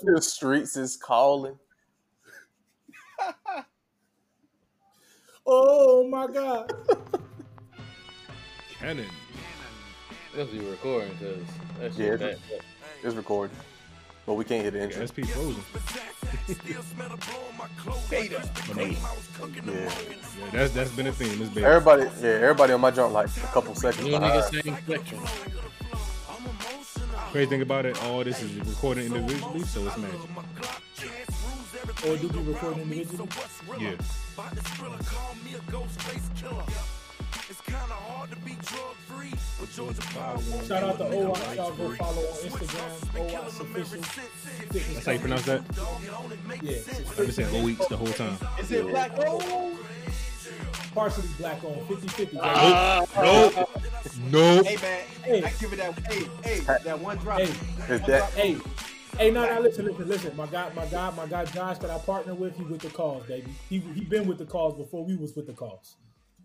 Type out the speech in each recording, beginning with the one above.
The streets is calling. Oh my god. Cannon. That's be recording because that Yeah, shit bad. It's recording, but we can't hit the Yeah, intro. SP frozen. But no, Yeah, yeah, that's that's been a theme. It's been everybody. Yeah, everybody on my joint like a couple seconds You niggas same spectrum. Crazy thing about it. All this is recorded individually, so it's magic. Or do we record individually? Yeah. Shout out to OWATS. Y'all go follow on Instagram. OWATS official. That's how you pronounce that. Yeah. I've been saying O weeks the whole time. Is it black owned? Partially black owned. 50 50. Nope. Nope. Hey man, Hey. I give it that. Hey, hey, that one drop. Hey, Is that hey, hey, no, no, listen, listen, listen. My guy, my guy, my guy Josh that I partner with, he with the cause, baby. He he been with the cause before we was with the cause.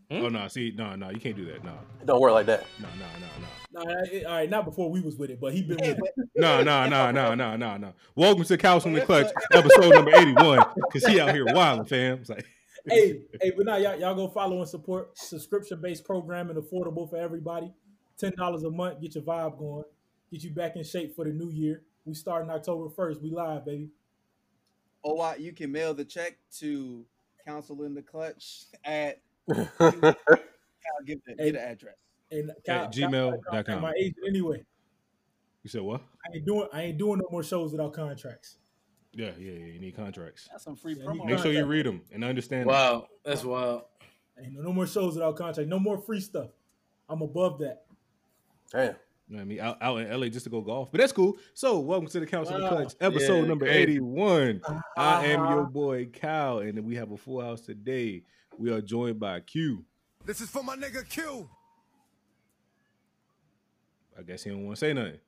Hmm? Oh no, see, no, no, you can't do that. No, don't work like that? no, no, no, no. Nah, all right, not before we was with it, but he been with it. No, no, no, no, no, no, no. Welcome to Couch on the Clutch, episode number 81. Cause he out here wilding, fam. It's like hey, hey, but now y'all, y'all go follow and support subscription based programming, affordable for everybody. Ten dollars a month, get your vibe going, get you back in shape for the new year. We starting October first. We live, baby. Oh, I, you can mail the check to Council in the Clutch at. I'll give the, Hey. the address. And At Cal- Cal- gmail.com. My agent anyway. you said what? I ain't doing I ain't doing no more shows without contracts. Yeah, yeah, yeah. You need contracts. That's some free Yeah, promo. Make sure you read them and understand. them. Wow, that's wild. Ain't no, no more shows without contract. No more free stuff. I'm above that. Damn. You know what I mean, out, out in LA just to go golf, but that's cool. So, welcome to the Couch on the Clutch, episode Yeah, number great. 81. I am Uh-huh. your boy Cal, and we have a full house today. We are joined by Q. This is for my nigga Q. I guess he don't want to say nothing.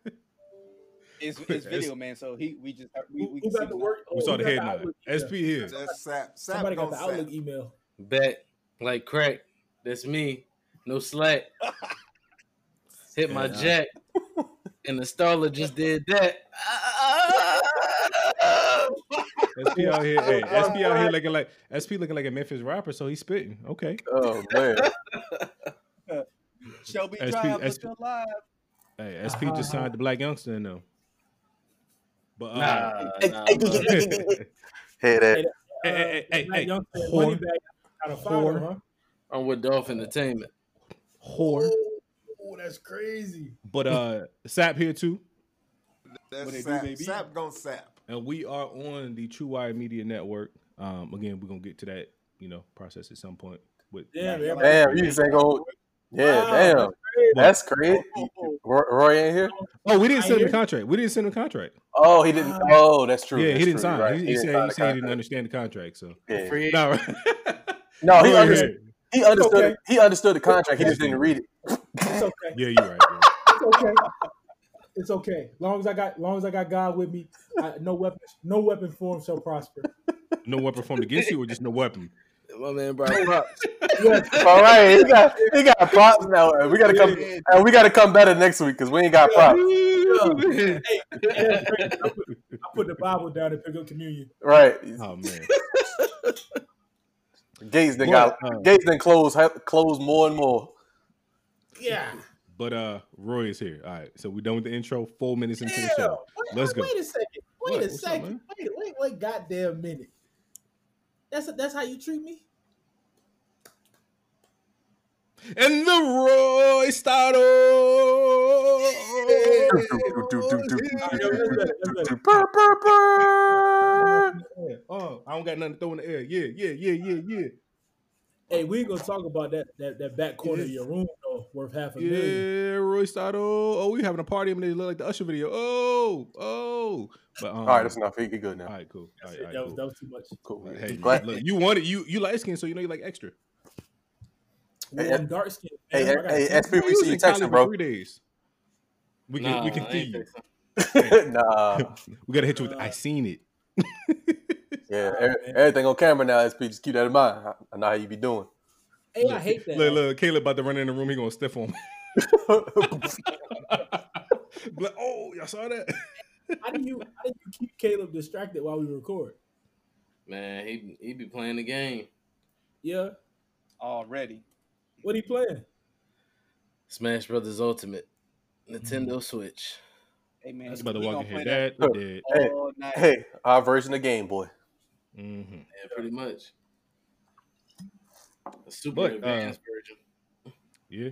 It's, it's video, man. So he, we just we, we oh, got the the work? We saw the got head nod. SP here. That's sap. Sap Somebody got the sap. Outlook email. Bet like crack. That's me. No slack. Hit my Yeah. jack. And the starler just did that. SP out here, hey, SP out here looking like SP looking like a Memphis rapper, so he's spitting. Okay. Oh man. Shelby SP Drive, but SP still live. Hey, SP uh-huh. just signed the black youngster in though. But uh, Nah, nah, Hey, bro. Hey, that. Hey, hey, hey, Black hey, young man, whore. money bag got a fire, Whore. huh? I'm with Dolph Entertainment. whore. Oh, that's crazy. But uh Sap here too. That's What they do, sap. baby? Sap gon' sap. And we are on the True Wire Media Network. Um again, we're gonna get to that, you know, process at some point with Damn, Yeah, everybody- Damn, you just ain't go. Yeah, Wow, damn. that's crazy. That's crazy. Oh. Roy, Roy ain't here. Oh, we didn't I send him the contract. We didn't send him the contract. Oh, he didn't. Oh, that's true. yeah, That's he didn't true. sign. Right. He, he didn't said sign he said he didn't understand the contract. So Yeah. Free no, No, he Go understood. He understood. okay. He understood the contract. He just didn't read it. It's okay. Yeah, you're right. bro. It's okay. It's okay. Long as I got, long as I got God with me, I, no weapon, no weapon form shall prosper. No weapon formed against you, or just no weapon. My man brought props. Yes. All right, he got he got props now. We gotta come. And we gotta come better next week because we ain't got props. Hey. I, put, I put the Bible down and pick up communion. Right. Oh man. Gates then got uh, gates then close close more and more. Yeah. But uh Roy is here. All right. So we're done with the intro. Four minutes into the show. Wait, Let's wait, go. Wait a second. Wait What? a What's second. man? wait, wait, wait, goddamn minute. That's that's how you treat me. And the Roy Stado. Purr, purr, purr. Oh, I don't got nothing to throw in the air. Yeah, yeah, yeah, yeah, yeah. Hey, we ain't gonna talk about that that, that back corner of your room though, worth half a million. Yeah, Roy Stado. Oh, we having a party and they look like the Usher video. Oh, oh. But um, All right, that's enough. He, he good now. All right, cool. All right, all right, that, was, that was too much. Cool. Hey, Glad- look, you wanted you you light skin, so you know you like extra. Well, Hey, I'm dark skin. Hey, hey, hey, SP, You we was see you in Cali texting, for bro. Three days. We can Nah, we can I see you. fixing. nah. We gotta hit you with. I seen it. Yeah, every- everything on camera now. SP, just keep that in mind. I, I know how you be doing. Hey, I hate that. Look, look, Caleb about to run in the room. He gonna stiff on. me. Like, oh, y'all saw that? How do you how do you keep Caleb distracted while we record? Man, he he be playing the game. Yeah, already. what he playing? Smash Brothers Ultimate, Nintendo Switch. Hey man, That's about to walk in here. that Dad, we're. Hey. Hey, our version of Game Boy. Mm-hmm. Yeah, pretty much. A super But, uh, advanced version. Yeah.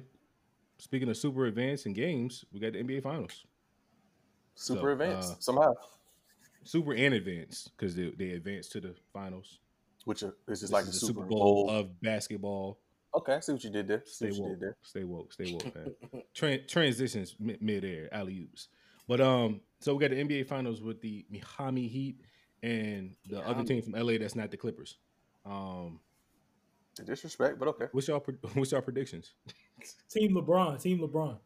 Speaking of super advanced in games, we got the NBA Finals. Super So, advanced uh, somehow. Super and advanced because they, they advanced to the finals. Which is This just like is the the Super Bowl. of basketball. okay, I see what you did there. See Stay woke. did there. Stay woke. Stay woke, man. Tran- transitions mid air alley oops. But um, so we got the NBA Finals with the Miami Heat and the other team from LA that's not the Clippers. Um, The disrespect, but okay. what's y'all what's y'all predictions? Team LeBron. Team LeBron.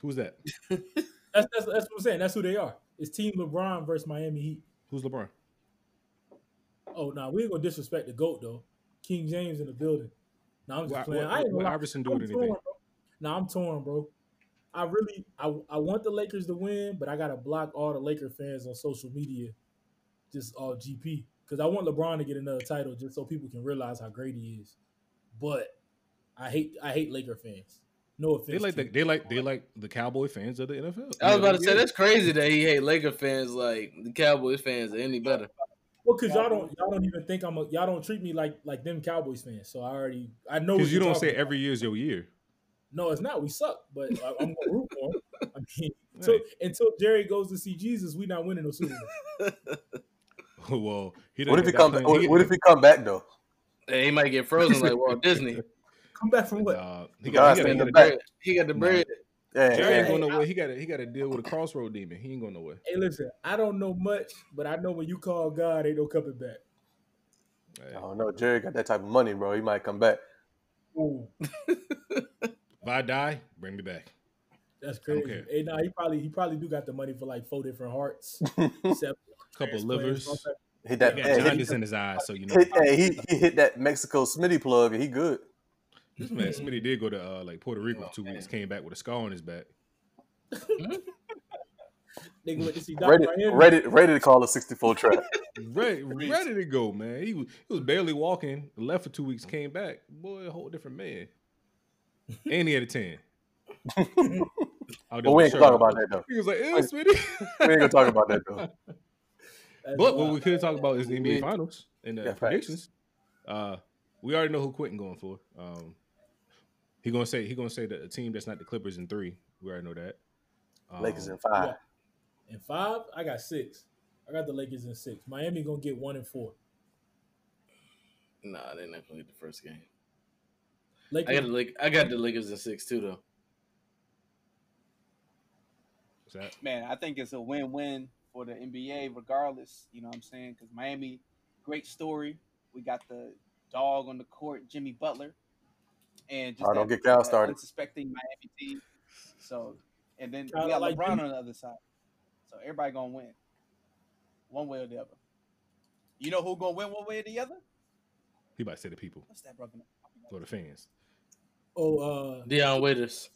Who's that? That's, that's that's what I'm saying. That's who they are. It's Team LeBron versus Miami Heat. Who's LeBron? Oh no, we ain't gonna disrespect the goat though. King James in the building. No, I'm just What, playing. what, I ain't what. Iverson do I'm with torn, anything? bro. No, I'm torn, bro. I really, I, I want the Lakers to win, but I gotta block all the Laker fans on social media, just all GP, because I want LeBron to get another title, just so people can realize how great he is. But I hate, I hate Laker fans. No offense. They like the they like they like the Cowboy fans of the NFL. I was about to say that's crazy that he hate Laker fans like the Cowboys fans are any better. well, because y'all don't, y'all don't even think I'm a, y'all don't treat me like like them Cowboys fans. So I already, I know because you don't say about. every year's your year. No, it's not. We suck, but I, I'm gonna root for him. I mean, until, until Jerry goes to see Jesus, we not winning no Super Bowl. well, he What if he got come? playing- What, what if he come back though? Hey, he might get frozen like Walt Disney. Come back from what? Nah, he got, he in got, the he got, back. bread. He got the bread. Yeah, Jerry ain't going nowhere. He got to he got to deal with a crossroad demon. He ain't going nowhere. Hey, listen, I don't know much, but I know when you call God, ain't no coming back. Hey, I don't know. Jerry got that type of money, bro. He might come back. If I die, bring me back. that's crazy. care. Hey, nah, he probably he probably do got the money for like four different hearts, seven Couple transplants, livers. all that. hit He that. got Hey, hit, in his eyes, so you know. hit, hey, he, he hit that Mexico Smitty plug and he good. This man Smitty did go to uh, like Puerto Rico for two weeks. Came back with a scar on his back. Nigga went to see Dr. Ready, Miami. ready, ready to call a 64 trap. Ready, ready to go, man. He was he was barely walking. Left for two weeks. Came back. Boy, a whole different man. And he had a ten. But we ain't shirt gonna talk about that though. He was like, "Ew, Smitty." We ain't gonna talk about that though. That's But what we could talk about is the NBA Finals and the Yeah, predictions. Uh, we already know who Quentin going for. Um, he gonna say he gonna say that a team that's not the Clippers in three. We already know that. Um, Lakers in five. Yeah. And five, I got six. I got the Lakers in six. Miami gonna get one and four. Nah, they're not gonna get the first game. I got the Lak- I got the Lakers in six too though. what's that? Man, I think it's a win-win for the NBA, regardless. You know what I'm saying? Because Miami, great story. We got the dog on the court, Jimmy Butler, and just Oh, don't get Cal started. unsuspecting Miami team. So, and then Kinda we got like LeBron Jimmy. on the other side. So everybody gonna win, one way or the other. You know who gonna win one way or the other? He might say the people What's that, brother? or the fans. oh, uh, Dion Waiters.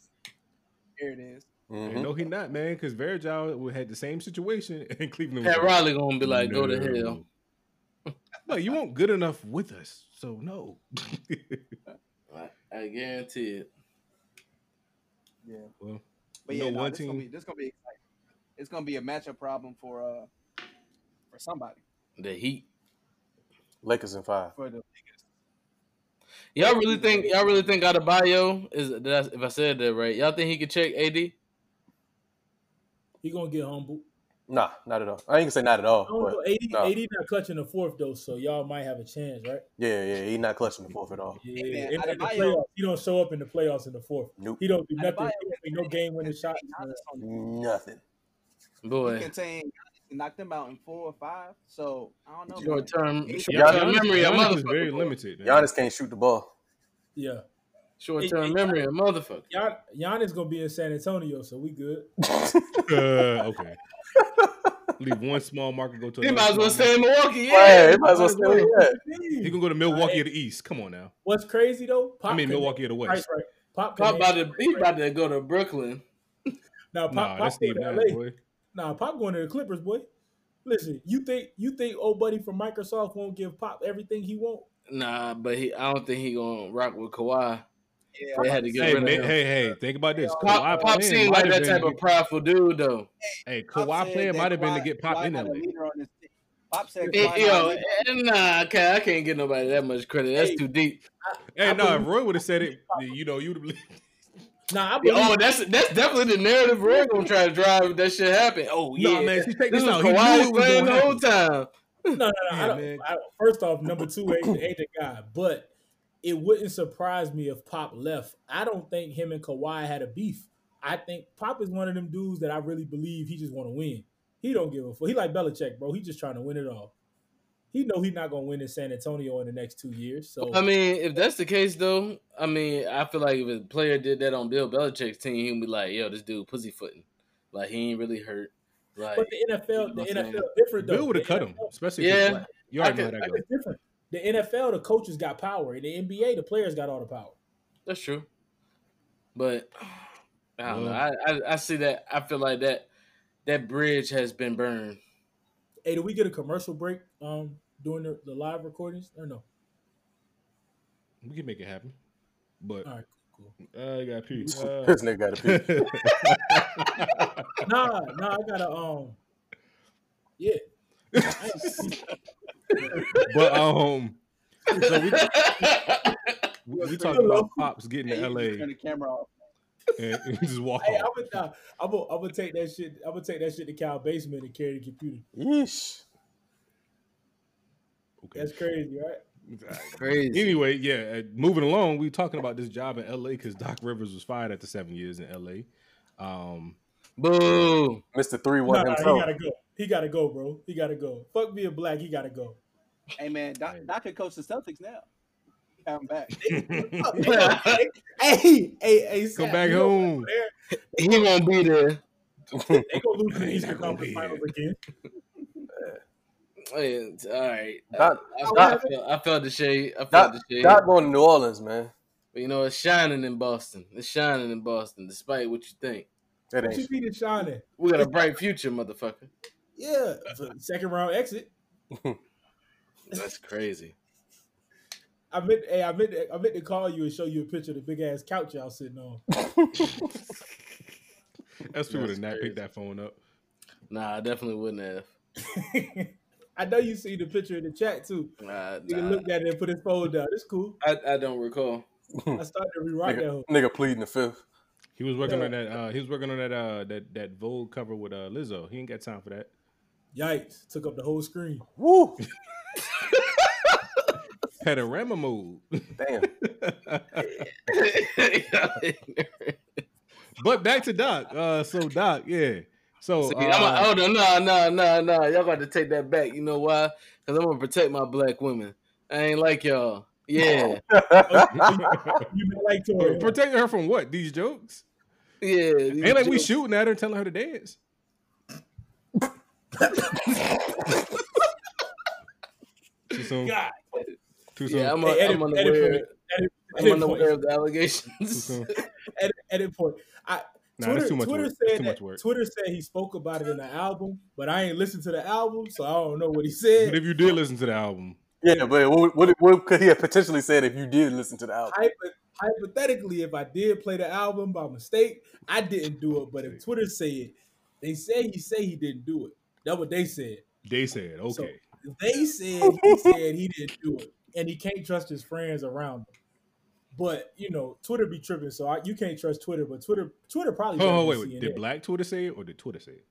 Here it is. Mhm. No, he not man, because Virgil had the same situation in Cleveland. Pat was Riley gonna be like, go to hell. "No." No, you won't good enough with us, so no. I, I guarantee it. Yeah. well, But You yeah, know no, one this gonna team- be this gonna be exciting. It's gonna be a matchup problem for uh for somebody The Heat. Lakers in five. for the Y'all really think y'all really think Adebayo is did I, if I said that right? Y'all think he could check AD? He gonna get humbled. Nah, not at all. I ain't gonna say not at all, don't but know. AD, no. AD not clutching the fourth though, so y'all might have a chance, right? yeah, yeah, he not clutching the fourth at all. Yeah, man, in, in the Adebayo- playoffs, he don't show up in the playoffs in the fourth. Nope, He don't do nothing. Adebayo He don't make no game winning shots. man. nothing. He Boy, contain and knock them out in four or five. So I don't know. short term, Giannis- short memory, a Giannis is very boy. limited. man. Giannis can't shoot the ball. Yeah, Short term memory, a motherfucker. Gian, Giannis gonna be in San Antonio, so we good. Uh, okay. Leave one small market, go to. He another might as well stay in Milwaukee. Hey, Yeah, he might as well stay where he at. market. He can go to Milwaukee of the East. Come on now. What's crazy though? Pop I mean Milwaukee of the make West. price right. Pop, Pop about make to he about to go to Brooklyn. now. Pop, Nah, Pop that's go Steve to Nash, LA. boy. Nah, Pop going to the Clippers, boy. Listen, you think you think old buddy from Microsoft won't give Pop everything he want? Nah, but he. I don't think he gonna rock with Kawhi. Yeah, They had to get Hey, rid of him. hey, hey, think about this. Pop, Kawhi Pop playing seemed like that type of get- prideful dude, though. Hey, Pop Kawhi said player might have been to get Pop in not a LA. leader on this team. Pop said Kawhi Yo, not a leader. eh, nah, I can't, I can't give nobody that much credit. That's Hey, too deep. Hey, I no, if Roy would have said it, you know, you'd have believed. Nah, I believe. oh, that's that's definitely the narrative Roy gonna try to drive if that shit happen. Oh yeah, Nah, man, see, check this this was out. He Kawhi knew it was playing gonna the whole time. no, no, no. Yeah, I don't. I don't, first off, number two ain't, ain't the guy, but it wouldn't surprise me if Pop left. I don't think him and Kawhi had a beef. I think Pop is one of them dudes that I really believe he just want to win. He don't give a fuck. He like Belichick, bro. He just trying to win it all. He know he's not gonna win in San Antonio in the next two years. So I mean, if that's the case, though, I mean, I feel like if a player did that on Bill Belichick's team, he'd be like, "Yo, this dude pussyfooting. Like he ain't really hurt." Like, But the NFL, You know the what saying? NFL different though. Bill would have The cut him, especially Yeah. black. You I already know how that goes. It's different. The NFL, the coaches got power. In the NBA, the players got all the power. that's true. But I don't know. I, I I see that. I feel like that that bridge has been burned. Hey, do we get a commercial break um during the, the live recordings or no? We can make it happen. But All right, cool. I got pee. Uh, This nigga got a pee. Nah, nah, I gotta um, yeah. I ain't- but um, so we, we, we talking about pops getting Hey, to LA Turn the camera off. and we just walk hey, I'm off. gonna, nah, I'm gonna, I'm gonna take that shit. I'm gonna take that shit to Cal basement and carry the computer. Yeesh. Okay. That's crazy, right? Crazy. Anyway, yeah, uh, moving along, we talking about this job in LA because Doc Rivers was fired after seven years in LA. Um, Boo. Mr. Three No, One no, he gotta go. He gotta go, bro. He gotta go. Fuck being black. He gotta go. Hey man, Doc, Doc could coach the Celtics now. Come back. hey, hey, hey, come back you know, home. He won't be there. They gonna lose the He's Eastern gonna Conference be Finals here. again. Hey, all right. Doc, I, I, Doc, felt, I felt the shade. I felt Doc, the shade. Doc going to New Orleans, man. But you know, it's shining in Boston. It's shining in Boston, despite what you think. That What you ain't. mean it's shining? We got a bright future, motherfucker. Yeah, second round exit. That's crazy. I meant, hey, I meant, I meant to call you and show you a picture of the big ass couch y'all sitting on. That's people That's did not crazy. pick that phone up. Nah, I definitely wouldn't have. I know you see the picture in the chat too. Nah, Nigga nah. looked at it and put his phone down. It's cool. I, I don't recall. I started to rewrite that. Whole. nigga pleading the fifth. He was working Yeah. on that. Uh, he was working on that. Uh, that that Vogue cover with uh, Lizzo. He ain't got time for that. Yikes! Took up the whole screen. Woo! Panorama mode. Damn. but back to Doc. Uh, so Doc, yeah. So See, uh, I'm a, hold on, no, no, no, no. Y'all got to take that back. You know why? Because I'm gonna protect my black women. I ain't like y'all. Yeah, You been like Tory. protecting her from what? These jokes? yeah. Ain't like we shooting at her and telling her to dance. Too soon. God. Too soon. Yeah, I'm, Hey, a, edit, I'm unaware. point. Edit, I'm edit unaware point. of the Too allegations. soon. Edit, edit point. I, Nah, Twitter, too much Twitter work. said too that, much work. Twitter said he spoke about it in the album, but I ain't listened to the album, so I don't know what he said. But if you did listen to the album, Yeah, but what, what, what could he have potentially said if you did listen to the album? Hypothetically, if I did play the album by mistake, I didn't do it. But if Twitter said they say he say he didn't do it, that's what they said. they said, okay. if they said he said he didn't do it, and he can't trust his friends around him. But you know, Twitter be tripping, so I, you can't trust Twitter. But Twitter, Twitter probably. Oh, wait, wait. Did Black Twitter say it or did Twitter say it?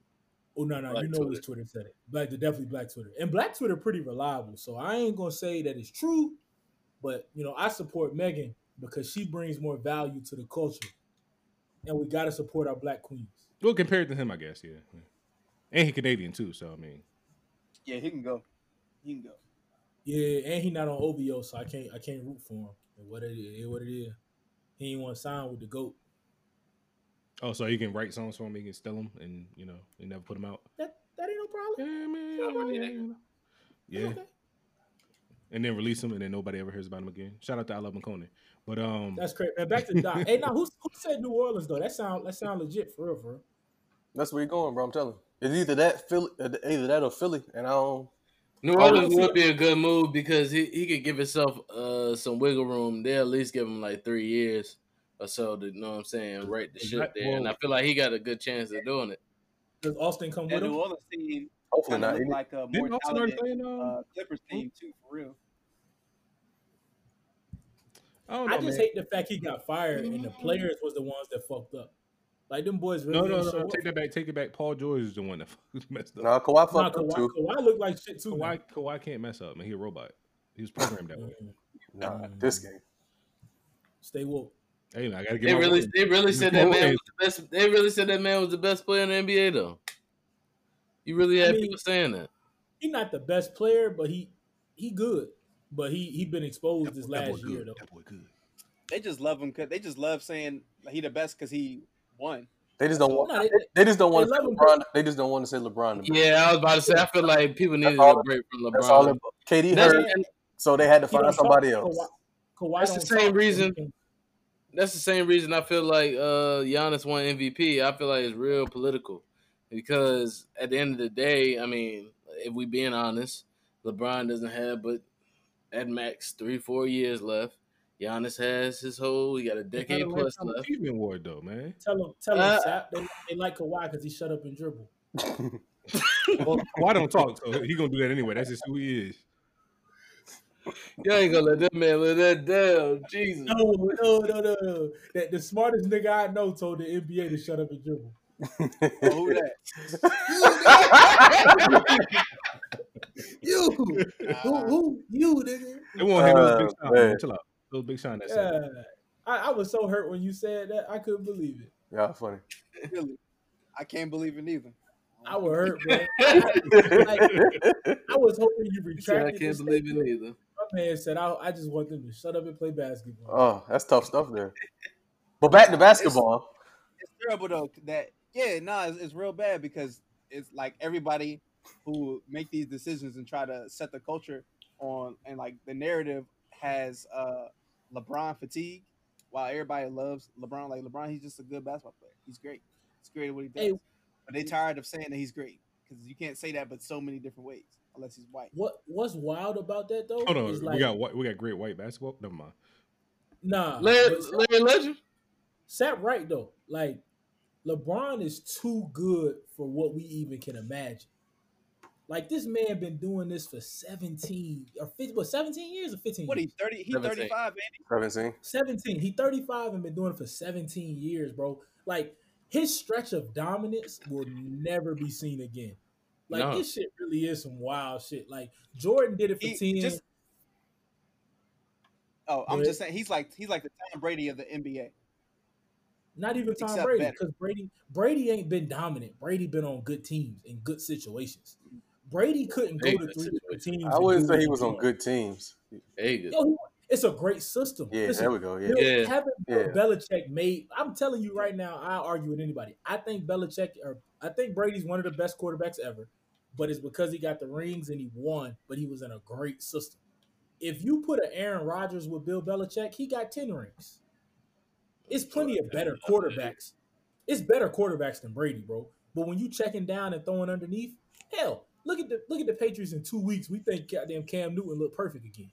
Oh no, no, Black you know Twitter. it's Twitter said it. Black, definitely Black Twitter, and Black Twitter pretty reliable. So I ain't gonna say that it's true, but you know I support Megan because she brings more value to the culture, and we gotta support our Black queens. Well, compared to him, I guess, yeah. And he Canadian too, so I mean, Yeah, he can go. He can go. Yeah, and he not on OVO, so I can't I can't root for him. And what it is, what it is. He ain't want to sign with the goat. Oh, so he can write songs for him, he can steal them, and you know, he never put them out. That that ain't no problem. Yeah, man. Yeah, well, yeah. Okay. and then release them, and then nobody ever hears about him again. Shout out to iLoveMakonnen. But um, That's crazy. Man, back to Doc. hey, now who who said New Orleans though? That sound that sound legit for real, for real. That's where you're going, bro. I'm telling you. It's either that Philly, uh, either that or Philly, and I don't. New Orleans would be a good move because he, he could give himself uh, some wiggle room. They'll at least give him like three years or so to you know what I'm saying, right the Is ship that- there. And I feel like he got a good chance of doing it. Does Austin come That with New him? Orleans team Hopefully not. look like a more Didn't talented play in, um, uh, Clippers team too, for real. I don't know, I just man. hate the fact he got fired and the players was the ones that fucked up. Like them boys really No, no, no, show Take that back. Take it back. Paul George is the one that messed up. Nah, Kawhi Nah, fucked up Kawhi, too. Kawhi looked like shit too. Kawhi, Kawhi can't mess up, man. He a robot. He was programmed that way. man. Nah, this game. Stay woke. Hey, man, I gotta get They really they really said that man man. was the best they really said that man was the best player in the NBA though. You really I had mean- people saying that. He's not the best player, but he he good. But he he been exposed That this boy- that last year good. though. That boy good. They just love him because they just love saying he the best because he won. They just don't want. No, they- They just don't want to they say love him. LeBron. They just don't want to say LeBron. Yeah, I was about to say I feel like people needed all- a break from That's all. LeBron. It, KD hurt, so they had to find somebody else. Kawhi, Kawhi That's don't the same talk, so he reason- can- that's the same reason I feel like uh Giannis won MVP. I feel like it's real political because at the end of the day, I mean, if we being honest, LeBron doesn't have but at max three four years left. Giannis has his whole. He got a decade a plus lifetime left. achievement award though, man. Tell him, tell him, Uh, Sap. They, they like Kawhi because he shut up and dribble. Well, Kawhi don't talk, so he gonna do that anyway. That's just who he is. Y'all ain't gonna let that man let that down. Jesus. No, no, no, no, no. That the smartest nigga I know told the NBA to shut up and dribble. Oh, who that? You, who, who, you, nigga? It won't him. It was Big Sean. man. Man. Chill out. It was Big Sean that said. Yeah, I, I was so hurt when you said that. I couldn't believe it. yeah, funny. Really? I can't believe it either. I was hurt, bro. I, like, I was hoping you He said, I can't believe it either. My man said, I, I just want them to shut up and play basketball. oh, that's tough stuff there. But back to basketball. It's terrible though that yeah, nah, it's, it's real bad because it's like everybody who make these decisions and try to set the culture on and like the narrative has uh LeBron fatigue while everybody loves LeBron like LeBron he's just a good basketball player. He's great. He's great at what he does. Hey. but they tired of saying that he's great because you can't say that but so many different ways unless he's white. What What's wild about that though? Hold on, is we got white, we got great white basketball. Never mind. nah. Larry, but Sap- Larry Legend. Sap right though. Like LeBron is too good for what we even can imagine. Like this man been doing this for 17 or 15, what 17 years or 15 What he 30 he 17. 35 Andy. 17. 17. He 35 and been doing it for 17 years, bro. Like his stretch of dominance will never be seen again. Like No. this shit really is some wild shit. Like Jordan did it for He 10. just- Oh, I'm Go just saying he's like he's like the Tom Brady of the NBA. Not even Tom Except Brady, because Brady Brady ain't been dominant. Brady been on good teams in good situations. Brady couldn't go Very to good three different teams. I wouldn't say he was on good teams. Hey. Yo, it's a great system. Yeah, Listen, there we go. Yeah. Bill, Yeah. having Yeah. Belichick made. I'm telling you right now, I argue with anybody. I think Belichick, or I think Brady's one of the best quarterbacks ever, but it's because he got the rings and he won. But he was in a great system. If you put an Aaron Rodgers with Bill Belichick, he got ten rings. It's plenty of better quarterbacks. It's better quarterbacks than Brady, bro. But when you checking down and throwing underneath, hell, look at the look at the Patriots in two weeks. We think goddamn Cam Newton looked perfect again.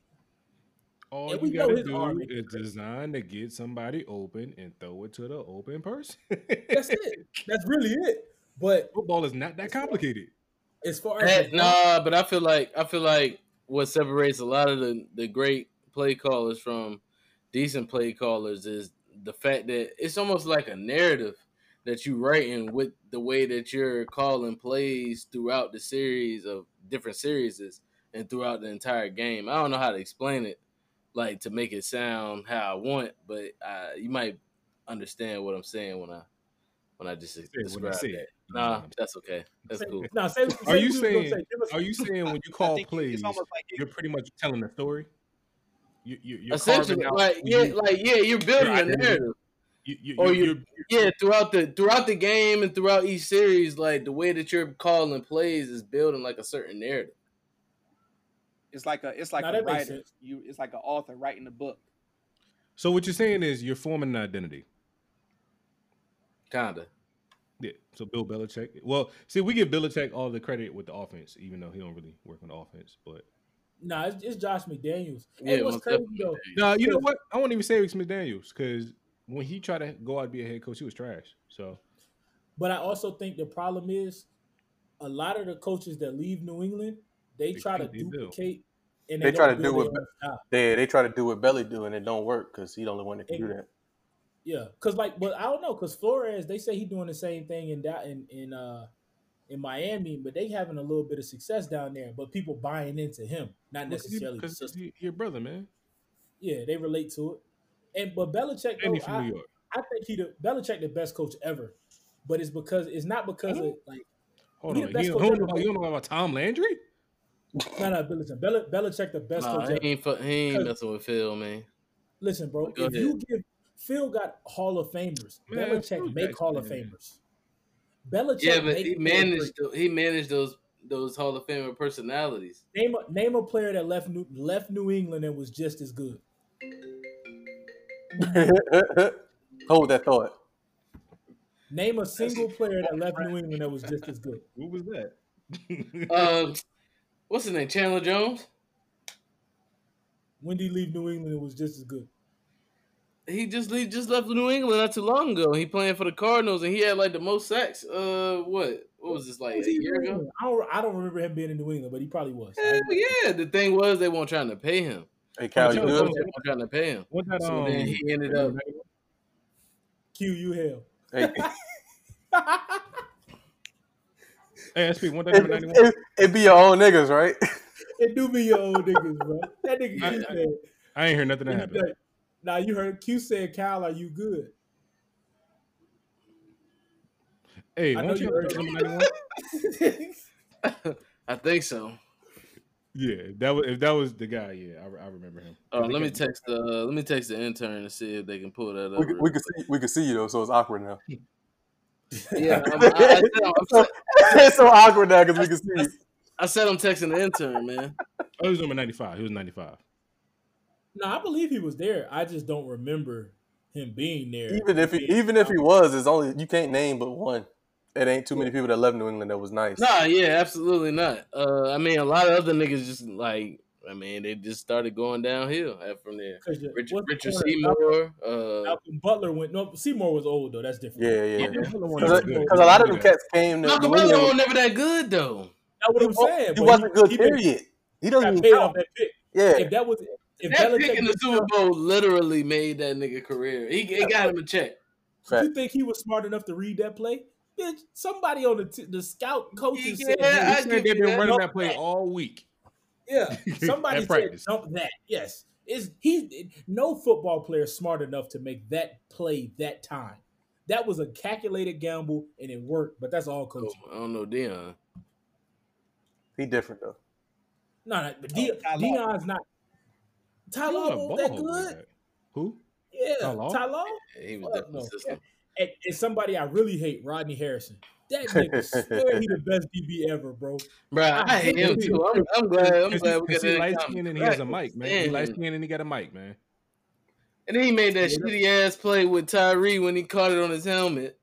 All And we you gotta do is design to get somebody open and throw it to the open person. That's it. That's really it. But Football is not that complicated. As far as Hey, LeBron- nah, but I feel like I feel like what separates a lot of the, the great play callers from decent play callers is the fact that it's almost like a narrative that you writing with the way that you're calling plays throughout the series of different series and throughout the entire game. I don't know how to explain it, like to make it sound how I want, but uh, you might understand what I'm saying when I when I just Say when I describe that. it. Nah, that's okay. That's Say- cool. Nah, say, say Are you what was saying? say. Are you saying when you call think plays, it's like you're pretty much telling a story? You, you, you're Essentially, carving out. like you- like yeah, you're building a narrative. you, you, or you, you- you're, Yeah, throughout the throughout the game and throughout each series, like the way that you're calling plays is building like a certain narrative. it's like a it's like Nah, a writer. sense. You it's like an author writing a book. so what you're saying is you're forming an identity. Kinda. Yeah. So Bill Belichick. Well, see, we give Belichick all the credit with the offense, even though he don't really work on the offense. But Nah, it's, it's Josh McDaniels. Yeah, and what's most crazy though, no, you know what? I won't even say it's McDaniels because when he tried to go out and be a head coach, he was trash. So but I also think the problem is a lot of the coaches that leave New England, they, They try to think they do. duplicate and They they, try to do what- their. They they try to do what Belly do and it don't work because he the only one that can do that. Yeah, because like, but I don't know, because Flores, they say he doing the same thing in that in in uh in Miami, but they having a little bit of success down there. But people buying into him, not necessarily because system. he, your brother, man, Yeah, they relate to it. And but Belichick, and though, from I, New York. I think he the Belichick the best coach ever. But it's because it's not because of like Hold he on, the best you coach don't, know, you don't know about Tom Landry? no no Belichick. Bel- Belichick the best Nah, coach he ever. ain't, fu- he ain't messing with Phil, man. Listen, bro, Go if you give Phil got Hall of Famers, Man, Belichick Phil make Hall of man. Famers. Belichick Yeah, but he managed great. tho- he managed those those Hall of Famer personalities. Name a name a player that left New left New England and was just as good. Hold that thought. Name a single player that left New England that was just as good. Who was that? Um, what's his name? Chandler Jones. When did he leave New England It was just as good? He just he just left New England not too long ago. He playing for the Cardinals and he had like the most sacks. Uh, what what was this like Was a year ago? I don't, I don't remember him being in New England, but he probably was. Hell yeah! The thing was they weren't trying to pay him. Hey, Cal, you Jones, They weren't trying to pay him. What that? So Um, then he ended up. Q you hell. Hey, Hey, SP, one that it, ninety one. it, it be your own niggas, right? It do be your old niggas, bro. That nigga I- Q I- said. I ain't hear nothing that happened. Now you heard Q said, "Kyle, are you good?" Hey, I know you you heard heard number ninety one? I think so. Yeah, that was if that was the guy. Yeah, I, I remember him. Uh, let me text the let me text the intern and see if they can pull that up. we, can- we can see we can see you though, so it's awkward now. yeah, I'm, I, I, I'm, so, it's so awkward now because we can see you. I said I'm texting the intern, man. Oh, he was number ninety five. He was ninety five. No, I believe he was there. I just don't remember him being there. Even if he even if he was, it's only you can't name but one. It ain't too many people that left New England that was nice. Nah, yeah, absolutely not. Uh, I mean, a lot of other niggas just like, I mean, they just started going downhill after from there. 'Cause you- Richard, the Seymour. Uh, Malcolm Butler went. No, Seymour was old though. That's different. Yeah, yeah. Yeah, Because a lot of them cats came to Malcolm New Butler was never that good though. That's what I'm saying. He wasn't good. he been- Period. He doesn't got even paid off that pick. Yeah, If that was if That Belichick pick in the Super Bowl literally made that nigga career. He, he got him a check. Fact. you think he was smart enough to read that play? Bitch, somebody on the t- the scout coaches Yeah, said, I "Hey, He said they've been that. running Dump that play that. all week. Yeah, somebody At said practice. dump that. Yes, is he? No football player is smart enough to make that play that time. That was a calculated gamble and it worked. But that's all Oh. I don't know, Dion. he different though. No, no, but De- Ty Law. Dion's not. He Ty was Law was that good? that. Who? Yeah, Ty Law? Ty Law. He was Fuck no. system. And, and somebody I really hate, Rodney Harrison. That nigga swear he the best DB ever, bro. Bro, I hate him too. I'm, I'm glad. I'm glad he, we 'cause got he that. light skinned and he has a mic, man. He light skinned and he got a mic, man. And then he made that Yeah. shitty ass play with Tyree when he caught it on his helmet.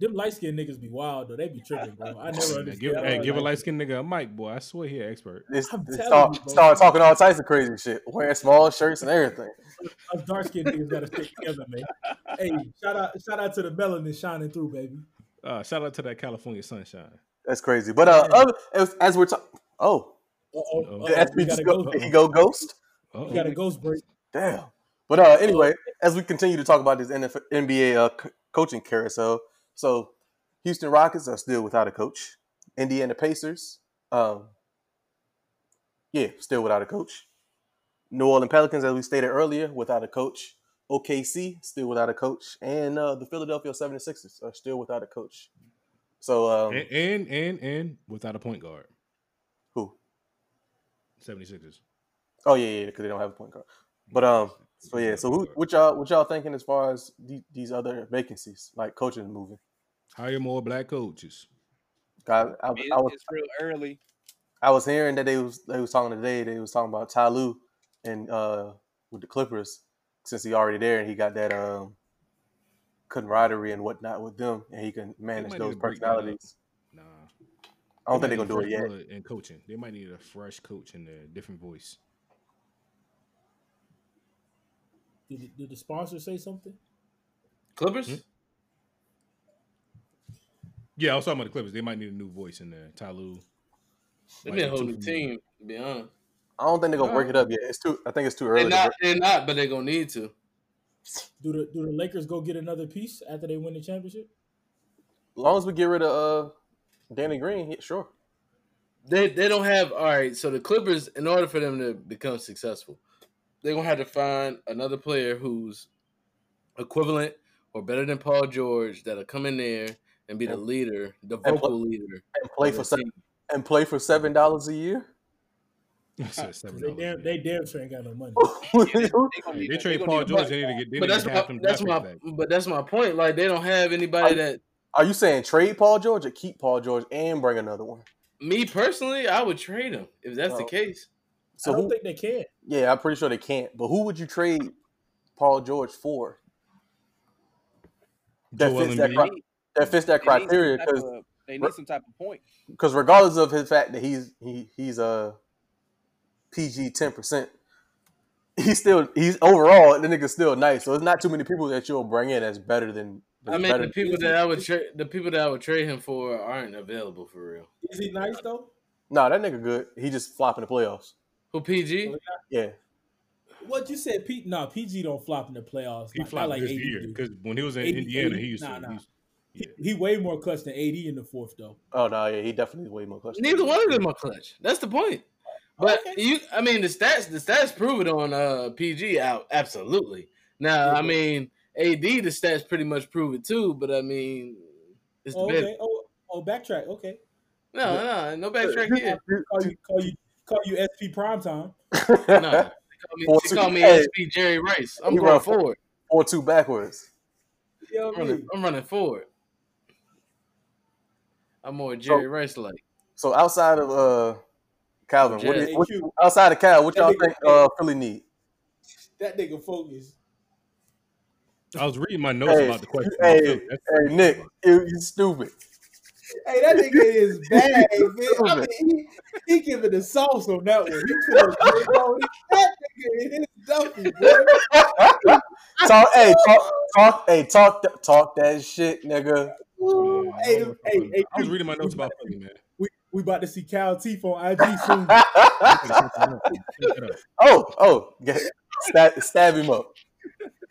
Them light skinned niggas be wild though. They be tripping, bro. I never Yeah, understood. give, hey, was give a light skinned nigga a mic, boy. I swear he an expert. It's, I'm it's telling start, you, bro. start talking all types of crazy shit, wearing small shirts and everything. Us dark skinned niggas gotta stick together, man. Hey, shout out, shout out to the melanin shining through, baby. Uh, shout out to that California sunshine. That's crazy. But uh, other, as, as we're talking, oh, Uh-oh, Uh-oh. uh-oh, did we SB got just a go, ghost. did he go ghost? Uh-oh. We got a ghost break. Damn. But uh, anyway, as we continue to talk about this NF- NBA uh, co- coaching carousel, so Houston Rockets are still without a coach. Indiana Pacers, um, yeah, still without a coach. New Orleans Pelicans, as we stated earlier, without a coach. OKC, still without a coach. And uh, the Philadelphia 76ers are still without a coach. So, um, And, and and and without a point guard. who? 76ers. Oh, yeah, yeah, because they don't have a point guard. But, um, so yeah, so who, what y'all what y'all thinking as far as the, these other vacancies, like coaching moving? Hire more black coaches. I, I, It- I was it's real early. I was hearing that they was they was talking today. They was talking about Ty Lue and uh with the Clippers since he already there and he got that um camaraderie and whatnot with them, and he can manage those need to break that up. personalities. Nah. I don't think they're gonna do it yet. blood In coaching, they might need a fresh coach and a different voice. Did, the- did the sponsor say something? Clippers. Hmm? Yeah, I was talking about the Clippers. They might need a new voice in there. Ty Lue. They Might need a whole new team. To be honest, I don't think they're gonna break it up yet. It's too. I think it's too early. they're not. They're not, but they're gonna need to. Do the do the Lakers go get another piece after they win the championship? As long as we get rid of uh, Danny Green, yeah, sure. They they don't have all right. So the Clippers, in order for them to become successful, they're gonna have to find another player who's equivalent or better than Paul George that'll come in there and be the leader, the and vocal leader. And play for seven and play for seven dollars a year. I said 'Cause seven They damn, they damn sure ain't got no money. gonna They need- trade gonna Paul George. They need to get. They But that's my that's my back. but that's my point. Like they don't have anybody that Are you saying trade Paul George or keep Paul George and bring another one? me personally I would trade him if that's the Oh. case. So I don't who, think they can. yeah, I'm pretty sure they can't. But who would you trade Paul George for? That Joel fits that, Embiid. cri- that fits that They need some criteria because they need some type of point. because regardless of his fact that he's he he's uh, a PG ten percent, he's still he's overall the nigga's still nice. So it's not too many people that you'll bring in that's better than. I mean the people that I would trade the people that I would trade him for aren't available for real. Is he nice though? No, that nigga good. He just flop in the playoffs. Who PG? Oh, yeah, What you said, Pete? Nah, PG don't flop in the playoffs. He Not- not flopped like this AD year because when he was in 80, Indiana, 80, he used nah, to. nah. He used, He, he way more clutch than AD in the fourth though. Oh no, yeah, he definitely way more clutch. Neither one of them are clutch. That's the point. But Okay. you, I mean, the stats, the stats prove it on uh, PG out absolutely. Now, I mean, AD, the stats pretty much prove it too. But I mean, it's Oh, okay. Oh, oh, backtrack. Okay. No, no, no backtrack here. Call you, call you, call you SP prime time. No, they call me, Four they call me hey. SP Jerry Rice. I'm He going forward. Four two backwards. You know I'm running. I'm running forward. I'm more Jerry Rice like. So outside of uh Calvin, what, Jazz. what AQ. outside of Cal, what That y'all nigga- think uh Philly need? That nigga focus. I was reading my notes Hey, about the question. hey, That's- hey, Nick, you, you stupid. Hey, that nigga is bad, man. I mean, he, he giving the sauce on that one. He put a on. That nigga in his duffy, boy. talk, hey, talk, talk, hey, talk, th- talk that shit, nigga. Ooh, Yeah, hey, hey, hey, I was reading my notes about Philly, man. we, we about to see Cal Teeth on IG soon. oh, oh, get, stab, stab him up.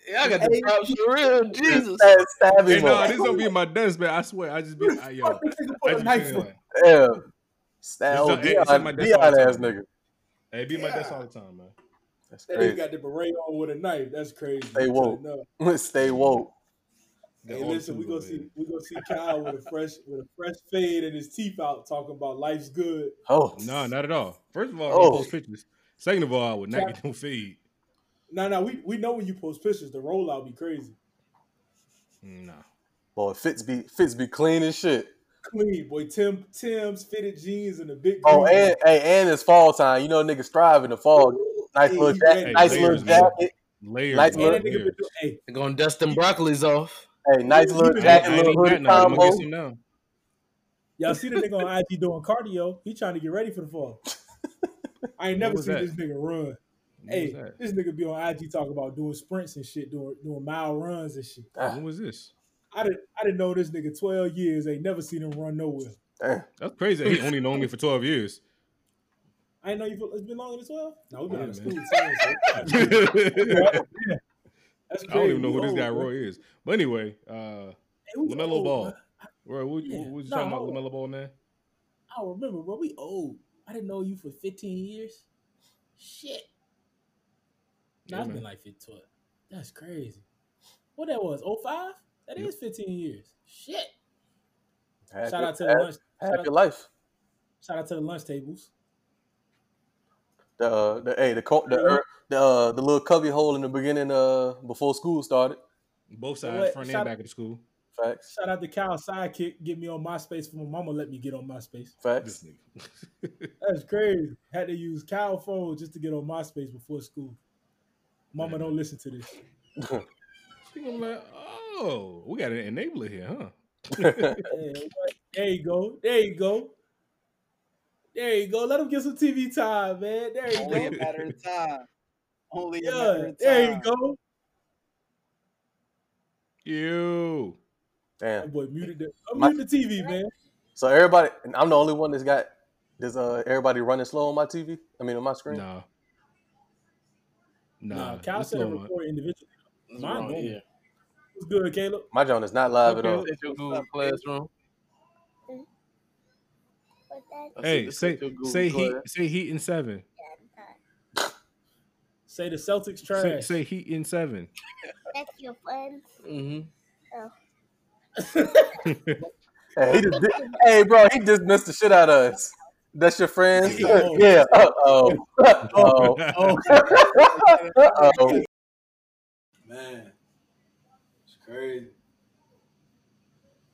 Yeah, I got the props for real. Jesus. Stab, stab Hey, him no, up. this don't be in my desk, man. I swear, I just be, I, yo, Fuck, this nigga I put a just knife feel like, Yeah, stab This oh, don't- hey, it's in my Dion, desk all Dion the ass nigga. hey, be in my desk all the time, man. That's That nigga crazy. got the beret on with a knife. That's crazy. Stay woke. telling you now. Stay woke. Got Hey, listen, we tools gonna see we gonna see Kyle with a fresh with a fresh fade and his teeth out, talking about life's good. Oh, No, not at all. First of all, Oh. don't post pictures. Second of all, I would not get no feed. No, no, we, we know when you post pictures, the rollout be crazy. Nah. boy, Fitz be Fitz be clean as shit. Clean, boy. Tim Tim's fitted jeans and the big. Oh, and hey, and it's fall time. You know, niggas strive in the fall. Nice Hey, little jacket. ready. Nice Hey, little layers, jacket. Layers, Nice bro, And look. that nigga been layers. doing, hey, They're gonna dust them broccolis off. Hey, nice little been- I, I jacket, little even hoodie got none. I'm gonna combo. get some now. y'all see the nigga on IG doing cardio? He trying to get ready for the fall. I ain't never seen that? this nigga run. What Hey, this nigga be on IG talking about doing sprints and shit, doing doing mile runs and shit. Ah. When was this? I didn't I didn't know this nigga twelve years. Ain't never seen him run nowhere. Damn. That's crazy. He only known me for 12 years. I didn't know you. It's been longer than twelve. No, we've been Yeah, out of school. ten, so- I That's crazy. don't even know who this guy. Roy is. But anyway, uh, Hey, we LaMelo old, Ball. bro. Roy, what, Yeah. what, what you Nah, talking about. LaMelo Ball, man? I don't remember, bro. We old. I didn't know you for 15 years. Shit. Nah, Yeah, it's been like 15, That's crazy. What that was? 05? That is Yep. 15 years. Shit. Half Shout out to the lunch. half Shout out, life. shout out to the lunch tables. The, uh, the hey, the co- the uh, the, uh, the little cubby hole in the beginning uh before school started. Both sides, what- front shout- and back of the school. Facts. Shout out to Kyle Sidekick. Get me on MySpace for my mama. Let me get on MySpace. Facts. That's crazy. Had to use Kyle phone just to get on MySpace before school. Mama, Yeah, don't listen to this. I'm like, oh, we got an enabler here, huh? Yeah, there you go. There you go. There you go. Let him get some TV time, man. There you Only a go. matter of time. Only a matter of time. there you go. You. Damn. That boy muted the, I'm My- muting the TV, man. So everybody, and I'm the only one that's got. Does uh everybody running slow on my TV? I mean on my screen. No. Nah, Nah. Cal said it slow, record individually. Mine wrong don't. here? What's good, Caleb? My John is not live at all. Set your Classroom. I Hey, say set your Google say heat say heat in seven. Say the Celtics Say, trash. say heat in seven. That's your friend. Mhm. Hey, he just hey, bro, he just missed the shit out of us. That's your friends? Oh. yeah. Uh oh. Uh oh. Uh oh. Man, it's crazy.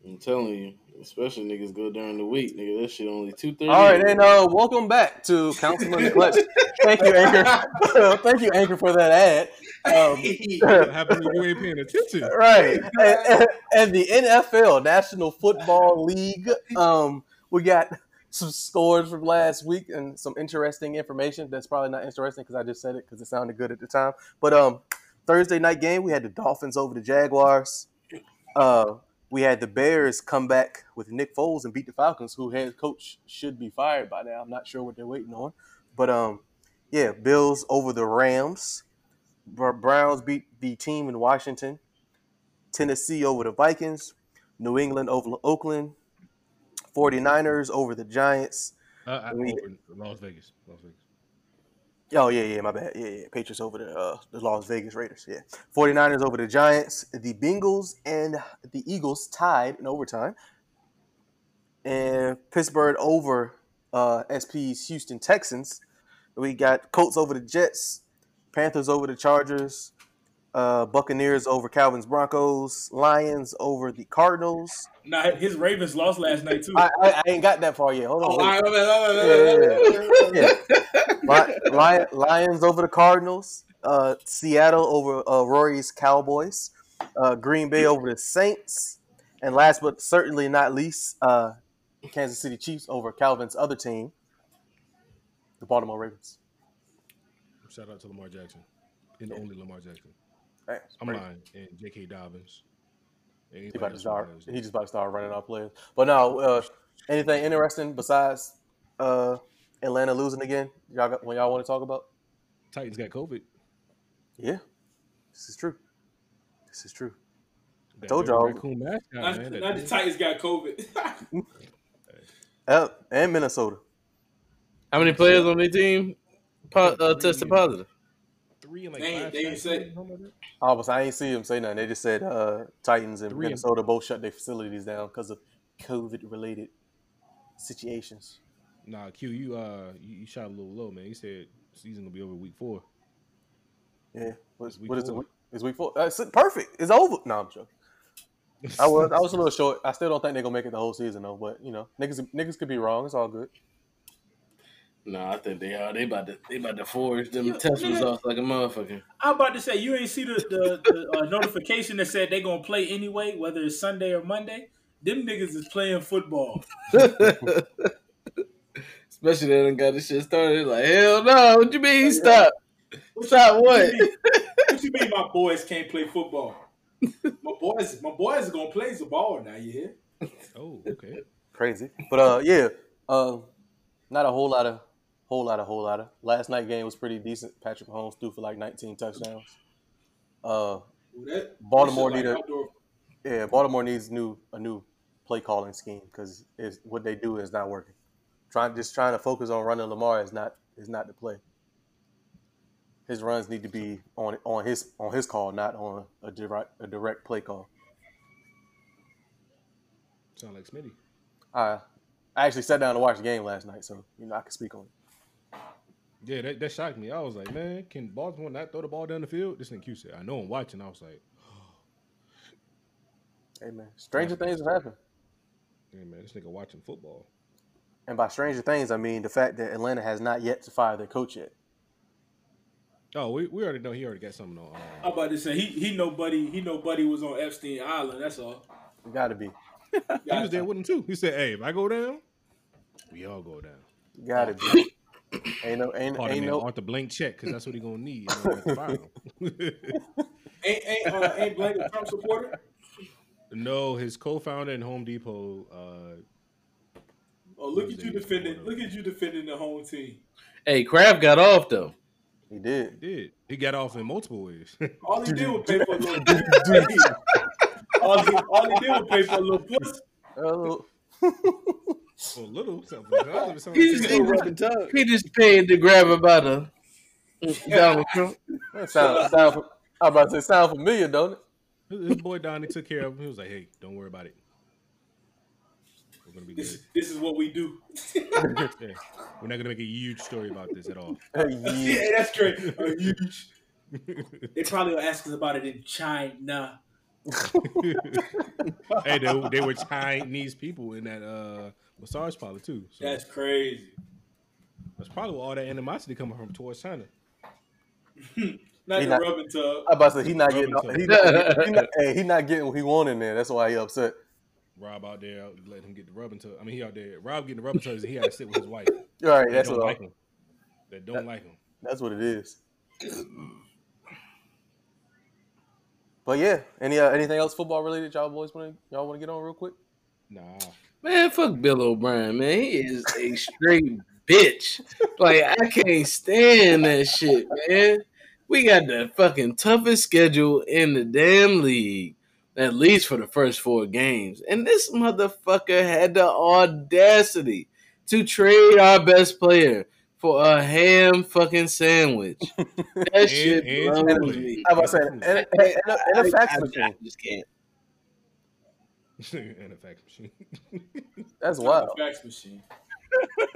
I'm telling you, especially niggas go during the week, nigga. That shit only two thirty. All right, and uh, welcome back to Councilman the Clutch. Thank you, Anchor. Thank you, Anchor, for that ad. Um, what happened you ain't paying attention? right, and, and the NFL National Football League. Um, we got some scores from last week and some interesting information. That's probably not interesting because I just said it because it sounded good at the time. But um, Thursday night game, we had the Dolphins over the Jaguars. Uh, we had the Bears come back with Nick Foles and beat the Falcons, who head coach should be fired by now. I'm not sure what they're waiting on, but um, yeah, Bills over the Rams. Browns beat the team in Washington. Tennessee over the Vikings. New England over Oakland. 49ers over the Giants. Uh, I, We- Las Vegas. Las Vegas. Oh, yeah, yeah, my bad. Yeah, yeah. Patriots over the, uh, the Las Vegas Raiders. Yeah. 49ers over the Giants. The Bengals and the Eagles tied in overtime. And Pittsburgh over uh, SP's Houston Texans. We got Colts over the Jets. Panthers over the Chargers. Uh, Buccaneers over Calvin's Broncos. Lions over the Cardinals. Nah, his Ravens lost last night too. I, I, I ain't got that far yet. Hold on. Oh, Lion, Lions over the Cardinals. Uh, Seattle over uh, Rory's Cowboys. Uh, Green Bay over the Saints. And last but certainly not least, uh, Kansas City Chiefs over Calvin's other team, the Baltimore Ravens. Shout out to Lamar Jackson. And only Lamar Jackson. Hey, I'm great. lying. And J.K. Dobbins. And He about to start. who He just about to start running off players. But no, uh, anything interesting besides uh, Atlanta losing again? Y'all got, when y'all want to talk about? Titans got COVID. Yeah, this is true. This is true. That Told very y'all. Raccoon mascot, Not, man. that- not the Titans got COVID. Uh, and Minnesota. How many players on their team po- uh, tested positive? Three and like They ain't- five they ain't sacks, said- something like that? Oh, but I ain't see them say nothing. They just said uh, Titans and Three and- Minnesota both shut their facilities down because of COVID-related situations. Nah, Q, you uh, you, you shot a little low, man. You said season gonna be over week four. Yeah, what, It's week what is it? four. It's week four. Uh, it's perfect. It's over. No, I'm joking. I was I was a little short. I still don't think they're gonna make it the whole season though. But you know, niggas niggas could be wrong. It's all good. No, I think they are. They about to they about to forge them Yeah, test nigga. results like a motherfucker. I'm about to say you ain't see the the, the uh, notification that said they gonna play anyway, whether it's Sunday or Monday. Them niggas is playing football. Especially they done got this shit started. Like hell no! What you mean? Stop! Stop what? What you, what you mean my boys can't play football? My boys, my boys are gonna play the ball now. You hear? Oh, okay. Crazy. But uh, yeah, uh, not a whole lot of whole lot of whole lot of. Last night game was pretty decent. Patrick Mahomes threw for like 19 touchdowns. Uh, That, Baltimore that shit need a- outdoor- Yeah, Baltimore needs new a new play calling scheme because what they do is not working. Trying just trying to focus on running Lamar is not is not the play. His runs need to be on on his on his call, not on a direct a direct play call. Sound like Smitty. I I actually sat down to watch the game last night, so you know I can speak on it. Yeah, that, that shocked me. I was like, man, can Baltimore not throw the ball down the field? This thing Q said. I know I'm watching. I was like, Hey man, stranger things have happened, hey man, this nigga watching football. and by stranger things I mean the fact that Atlanta has not yet to fire their coach yet. Oh, we, we already know he already got something on. Um, I'm about to say he he know buddy he know buddy was on Epstein Island. That's all. Got to be. He was there with him too. He said, "Hey, if I go down, we all go down." Got to be. ain't no, ain't, Call that ain't man no. Arthur blank check because that's what he gonna need. you know, at the bottom. Ain't ain't uh, ain't Blake a Trump supporter? no, his co-founder in Home Depot. Uh, Oh, look at you defending. Look at you defending the home team. Hey, Kraft got off though. He did. he did. He got off in multiple ways. All he did was pay for a little. all, he, all he did was pay for a little pussy. A little something. something, He's something. Still rubbing tug. He just paid to grab about a Donald Trump. that sound, sound, I'm about to say, sound familiar, don't it? His his boy Donnie took care of him. He was like, "Hey, don't worry about it. We're gonna be good. This, this is what we do. Yeah. We're not gonna make a huge story about this at all." yeah. yeah, that's great. Uh, huge. They probably will ask us about it in China. hey, they, they were Chinese people in that uh, massage parlor too. So That's crazy. that's probably where all that animosity coming from towards China. Not He the not- rubbing tub. I about to say he not getting Rubbing he not, he not, hey, he not getting what he wanted in there. That's why he upset. Rob out there let him get the rubbing tub. I mean, he out there. Rob getting the rubbing tubs, and he had to sit with his wife. All right, that's don't what like him. That don't like him. that's what it is. But yeah, any uh, anything else football related y'all boys want to y'all want to get on real quick? Nah. Man, fuck Bill O'Brien, man. He is a straight bitch. Like I can't stand that shit, man. We got the fucking toughest schedule in the damn league, at least for the first four games. And this motherfucker had the audacity to trade our best player for a ham fucking sandwich. That shit and blows me. I was about to say, and, and, and, a- and a fax I- I- I just can't. And a fax machine. That's wild. Fax machine.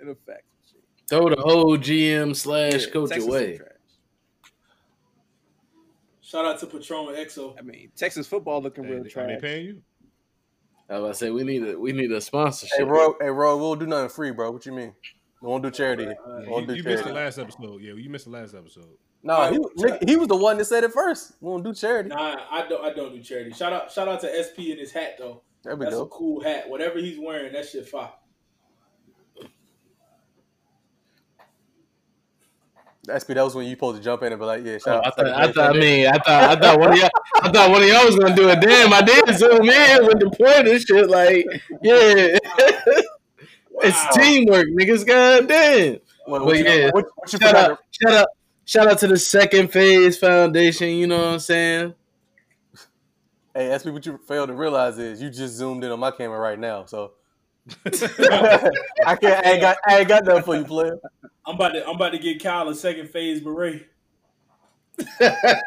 In machine. Throw the whole GM slash Yeah, coach Texas away. Shout out to Patron Exo. I mean, Texas football looking Hey, real are they trash. paying you? I was about to say we need a we need a sponsorship. Hey, Roy, hey, Roy, we won't do nothing free, bro. What you mean? We won't do charity. We Yeah, won't you, do you missed the last episode. Yeah, you missed the last episode. No, he, Nick, he was the one that said it first. We won't do charity. Nah, I don't. I don't do charity. Shout out, shout out to SP and his hat though. There we That's a cool hat. Whatever he's wearing, that shit fire. SP, that was when you supposed to jump in and be like, yeah, Oh, shout I thought, I thought, I mean, I thought, I thought one of y'all, I thought one of y'all was gonna do it. Damn, I did zoom in with the point and shit. Like, yeah, it's teamwork, niggas. God damn. What, But what, you, yeah, what, what you shout forgot? out, shout out, shout out to the Second Phase Foundation. You know what I'm saying? Hey, SP, what you failed to realize is you just zoomed in on my camera right now, so I can't. I ain't got. I ain't got nothing for you, player. I'm about to. I'm about to get Kyle a second phase beret. I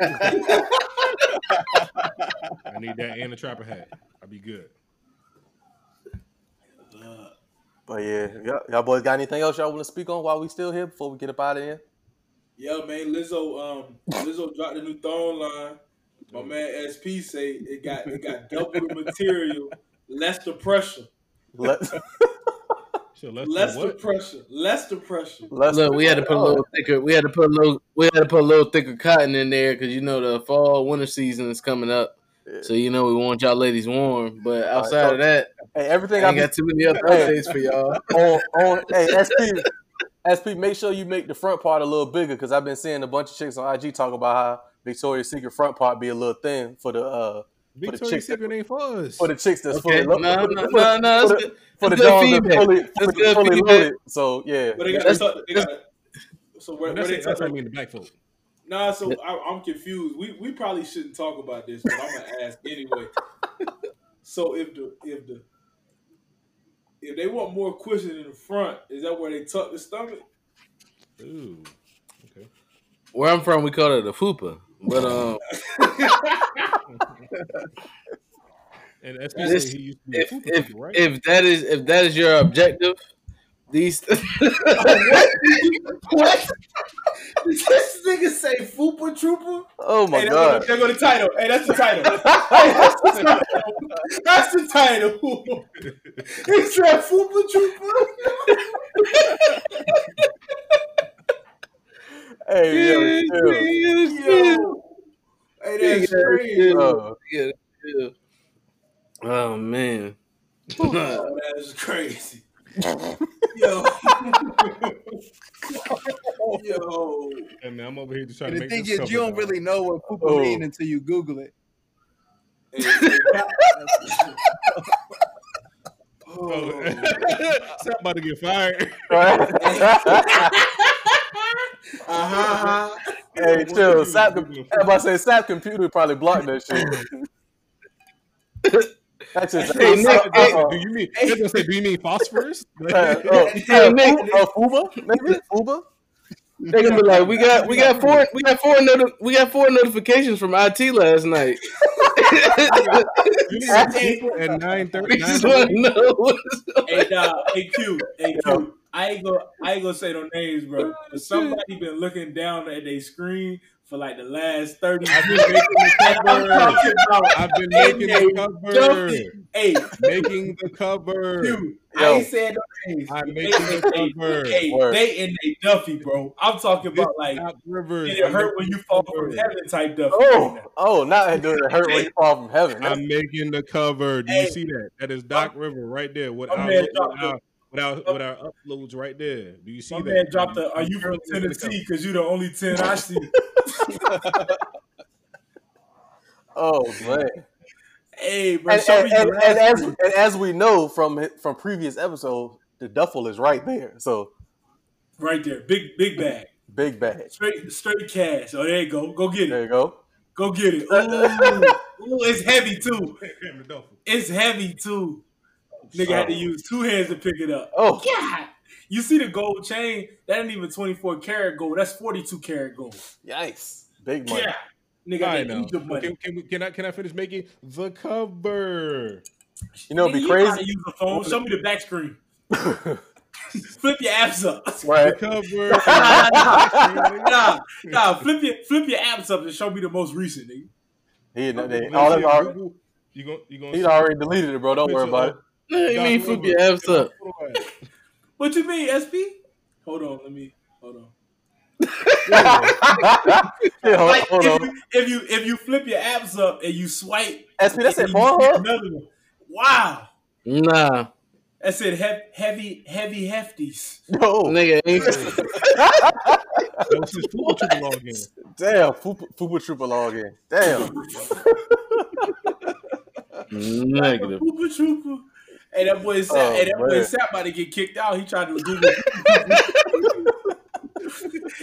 need that and a trapper hat. I'll be good. But yeah, y'all, y'all boys got anything else y'all want to speak on while we still here before we get up out of here? Yeah, man. Lizzo. Um, Lizzo dropped a new thong line. My man SP say it got it got double the material, less the pressure, Let, Shit, let's less do the pressure, less the pressure. let's Look, we had to put a little thicker. We had to put a little. We had to put a little thicker cotton in there because you know the fall winter season is coming up. So you know we want y'all ladies warm. But outside so- of that, Hey, everything I ain't got too many other Hey. updates for y'all. on on. Hey, SP, SP, make sure you make the front part a little bigger because I've been seeing a bunch of chicks on IG talk about how Victoria's Secret front part be a little thin for the uh the chicks- Secret ain't for us. for the chicks that's Okay, fully no, lo- for no, the- no, no. for That's the- good. for the That's good Johns that feedback. fully, That's fully, good fully feedback. loaded. So yeah, But they got, That's- they got so where, When where I they say us, talk, I mean the black folk. Nah, so I, I'm confused. We we probably shouldn't talk about this, but I'm gonna ask anyway. so if the if the if they want more cushion in the front, is that where they tuck the stomach? Ooh. Okay. Where I'm from, we call it a fupa. But um, And SP This- he used to if fupa if right? if that is if that is your objective, these what? this nigga say Fupa Trooper? Oh my hey, god! There go the title. Hey, that's the title. hey, that's the title. that's the title. he said Fupa Trooper. hey, yo, yo. yo. Hey, that's crazy. Oh. Yeah, yeah. oh man, oh, that's crazy. Yo. Yo. Hey, man, I'm over here just trying And to the make thing is, you don't cover, dog. really know what Fupa Oh. mean until you Google it. Oh. Sam about to get fired. Uh-huh. hey, chill. Sap, com- I'm about to say Sap computer probably blocked that shit. That's just. Hey, Nick, uh, hey, uh, do you mean? They're gonna say, do you mean phosphorus? uh, oh, Hey, uh, Nick. Uh, Fuba, maybe Fuba. They gonna be like, we got we got four we got four noti- we got four notifications from IT last night. You need people at nine thirty. we just want to know. hey, nah, hey, Q, hey, Q. I ain't gonna, I ain't gonna say no names, bro. But somebody been looking down at their screen for like the last thirty I've been making the And I'm cover. talking about I've been making the cover. Hey, Making the cover. Q. I Yo. ain't saying no names. I'm making they- the cover. Hey, Word. they in they Duffy, bro. I'm talking about like Doc Rivers. it hurt when you fall from heaven type Duffy. Oh, oh, not doing it hurt when you fall from heaven. I'm making the cover. Do Hey. you see that? That is Doc River right there. With My our, man with our, oh. with our, uploads right there. Do you see My that? man dropped the. Are you from Tennessee? Because you're the only ten I see. Oh man. hey, bro, And, and, and, and as and as we know from from previous episodes, the duffel is right there. So right there, big big bag, big bag. straight straight cash. Oh, there you go. Go get it. There you go. Go get it. Ooh, Ooh it's heavy too. It's heavy too. Nigga had to use two hands to pick it up. Oh, God. You see the gold chain? That ain't even 24 karat gold. That's 42 karat gold. yikes! Big money. Yeah. Nigga, I know. Money. Can, can, we, can I can I finish making the cover? You know, it'd be you crazy. use the phone. Show me the back screen. Flip your apps up. The right. cover. nah, nah, flip your flip your apps up and show me the most recent, nigga. He, they, Let's all see, them already, You gonna you gonna he see already deleted it, bro. Don't worry about it. Of What you mean Doc flip your apps in my up? What you mean, SP? Hold on, let me hold on. yeah, hold, Like hold if on. you, if you if you flip your abs up and you swipe, SP, that's and it. Pornhub. Wow, Nah, that said he- heavy heavy hefties. No, nigga ain't That his football triple login. damn. Fupa, Fupa Trooper login. Damn. negative. Trooper trooper. Hey, that boy Sap, Oh, hey, that boy sat Sap about to get kicked out. He tried to Google.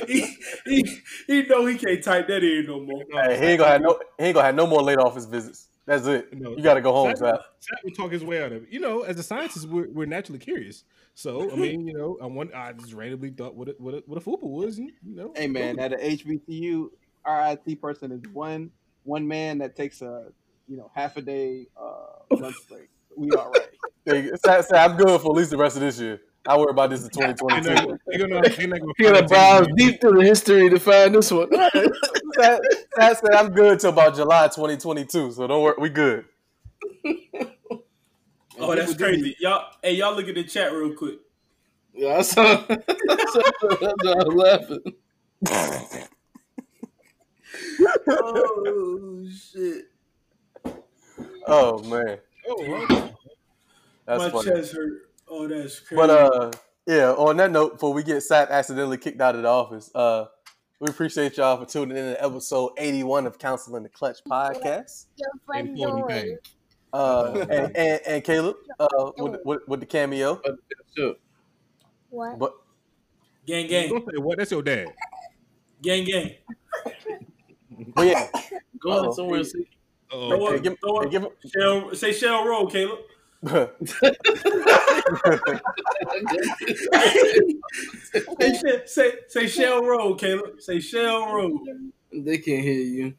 he, he he know he can't type that in no more. Hey, he ain't gonna have no. He ain't gonna have no more late office visits. That's it. No. You got to go home, Zach, Zach. Zach will talk his way out of it. You know, as a scientist, we're, we're naturally curious. So, I mean, you know, I want I just randomly thought what a, what a, what a fupa was, and you know. Hey man, at a HBCU, RIT person is one one man that takes a you know half a day uh, lunch break. We all right. Hey, Zach, Zach, I'm good for at least the rest of this year. I worry about this in They're 2022. not, they're gonna, they're gonna You browse deep through the history to find this one. Zach, Zach said I'm good till about July 2022, so don't worry, we good. Oh, that's crazy. Y'all, hey, y'all look at the chat real quick. yeah, I saw. I was laughing. Oh shit! Oh man, Oh, well, that's My funny. chest hurt. Oh, that's crazy. But uh, yeah. On that note, before we get Sap accidentally kicked out of the office, uh, we appreciate y'all for tuning in to episode 81 of Counseling the Clutch podcast. Your friend Important Uh, and, and, and Caleb, uh, with, with, with the cameo. What? But gang, gang, don't say what. That's your dad. gang, gang. but yeah, Go Uh-oh. ahead somewhere and see. Oh, Throw up, give, throw up. give, Shell, say Shell Roll, Caleb. say, Shell- say, say Shell Roll, Caleb. Say Shell Roll. They can't hear you.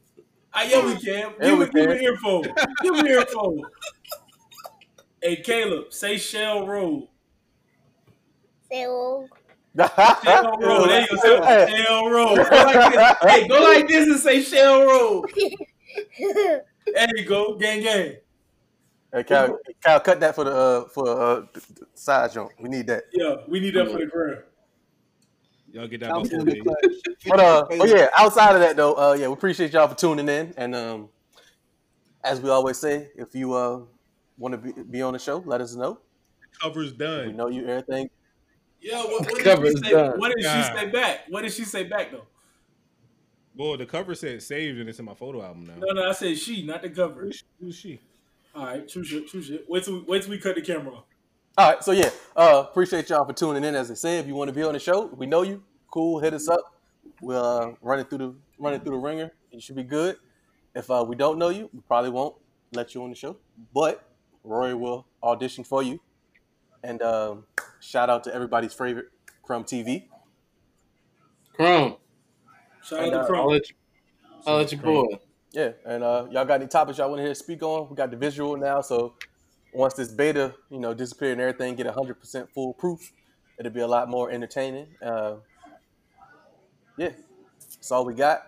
I, yeah, we can. Yeah, Give we me, give me can. earphone. Give me an earphone. Hey, Caleb, say Shell Roll. Say, oh, Shell Roll. There you go. Hey, Shell Roll. Go like this. Hey, go like this and say Shell Roll. There you go. Gang, gang. hey, Kyle, Kyle, cut that for the uh, for uh, the, the side joint. We need that. Yeah, we need that for the ground. Y'all get that before the But uh, but yeah, outside of that though, uh, yeah, we appreciate y'all for tuning in. And um, as we always say, if you uh want to be, be on the show, let us know. Cover's done. We know you everything. Yeah, what, what, did, she say, done. what did she say back? What did she say back though? Boy, the cover said saved and it's in my photo album now. No, no, I said she, not the cover. Who's, who's she? All right, true shit, true shit. Wait till we, wait till we cut the camera off. All right, so yeah, uh, appreciate y'all for tuning in. As I said, if you want to be on the show, we know you. Cool, hit us up. We'll uh, run it through the run it through the ringer. You should be good. If uh, we don't know you, we probably won't let you on the show. But Roy will audition for you. And um, shout out to everybody's favorite Crumb TV. Chrome. Shout And, out uh, to Chrome. I'll let you. I'll let your boy. Yeah, and uh, y'all got any topics y'all want to hear speak on? We got the visual now, so once this beta, you know, disappear and everything, get hundred percent foolproof, it'll be a lot more entertaining. Uh, yeah, that's all we got,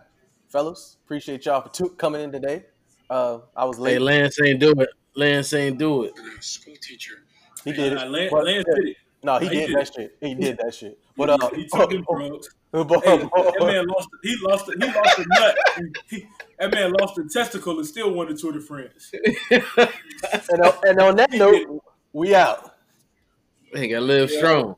fellas. Appreciate y'all for tu- coming in today. Uh, I was late. Hey, Lance ain't do it. Lance ain't do it. School teacher. he did Nah, it. Lance, Lance did it. no, he Nah, he did did that it. shit. He did that shit. But uh, he took them drugs. but- Hey, that man lost. He lost. He lost a nut. He, that man lost a testicle and still won the Tour de France. and, on, and on that note, we out. Hey, gotta live Yeah. strong.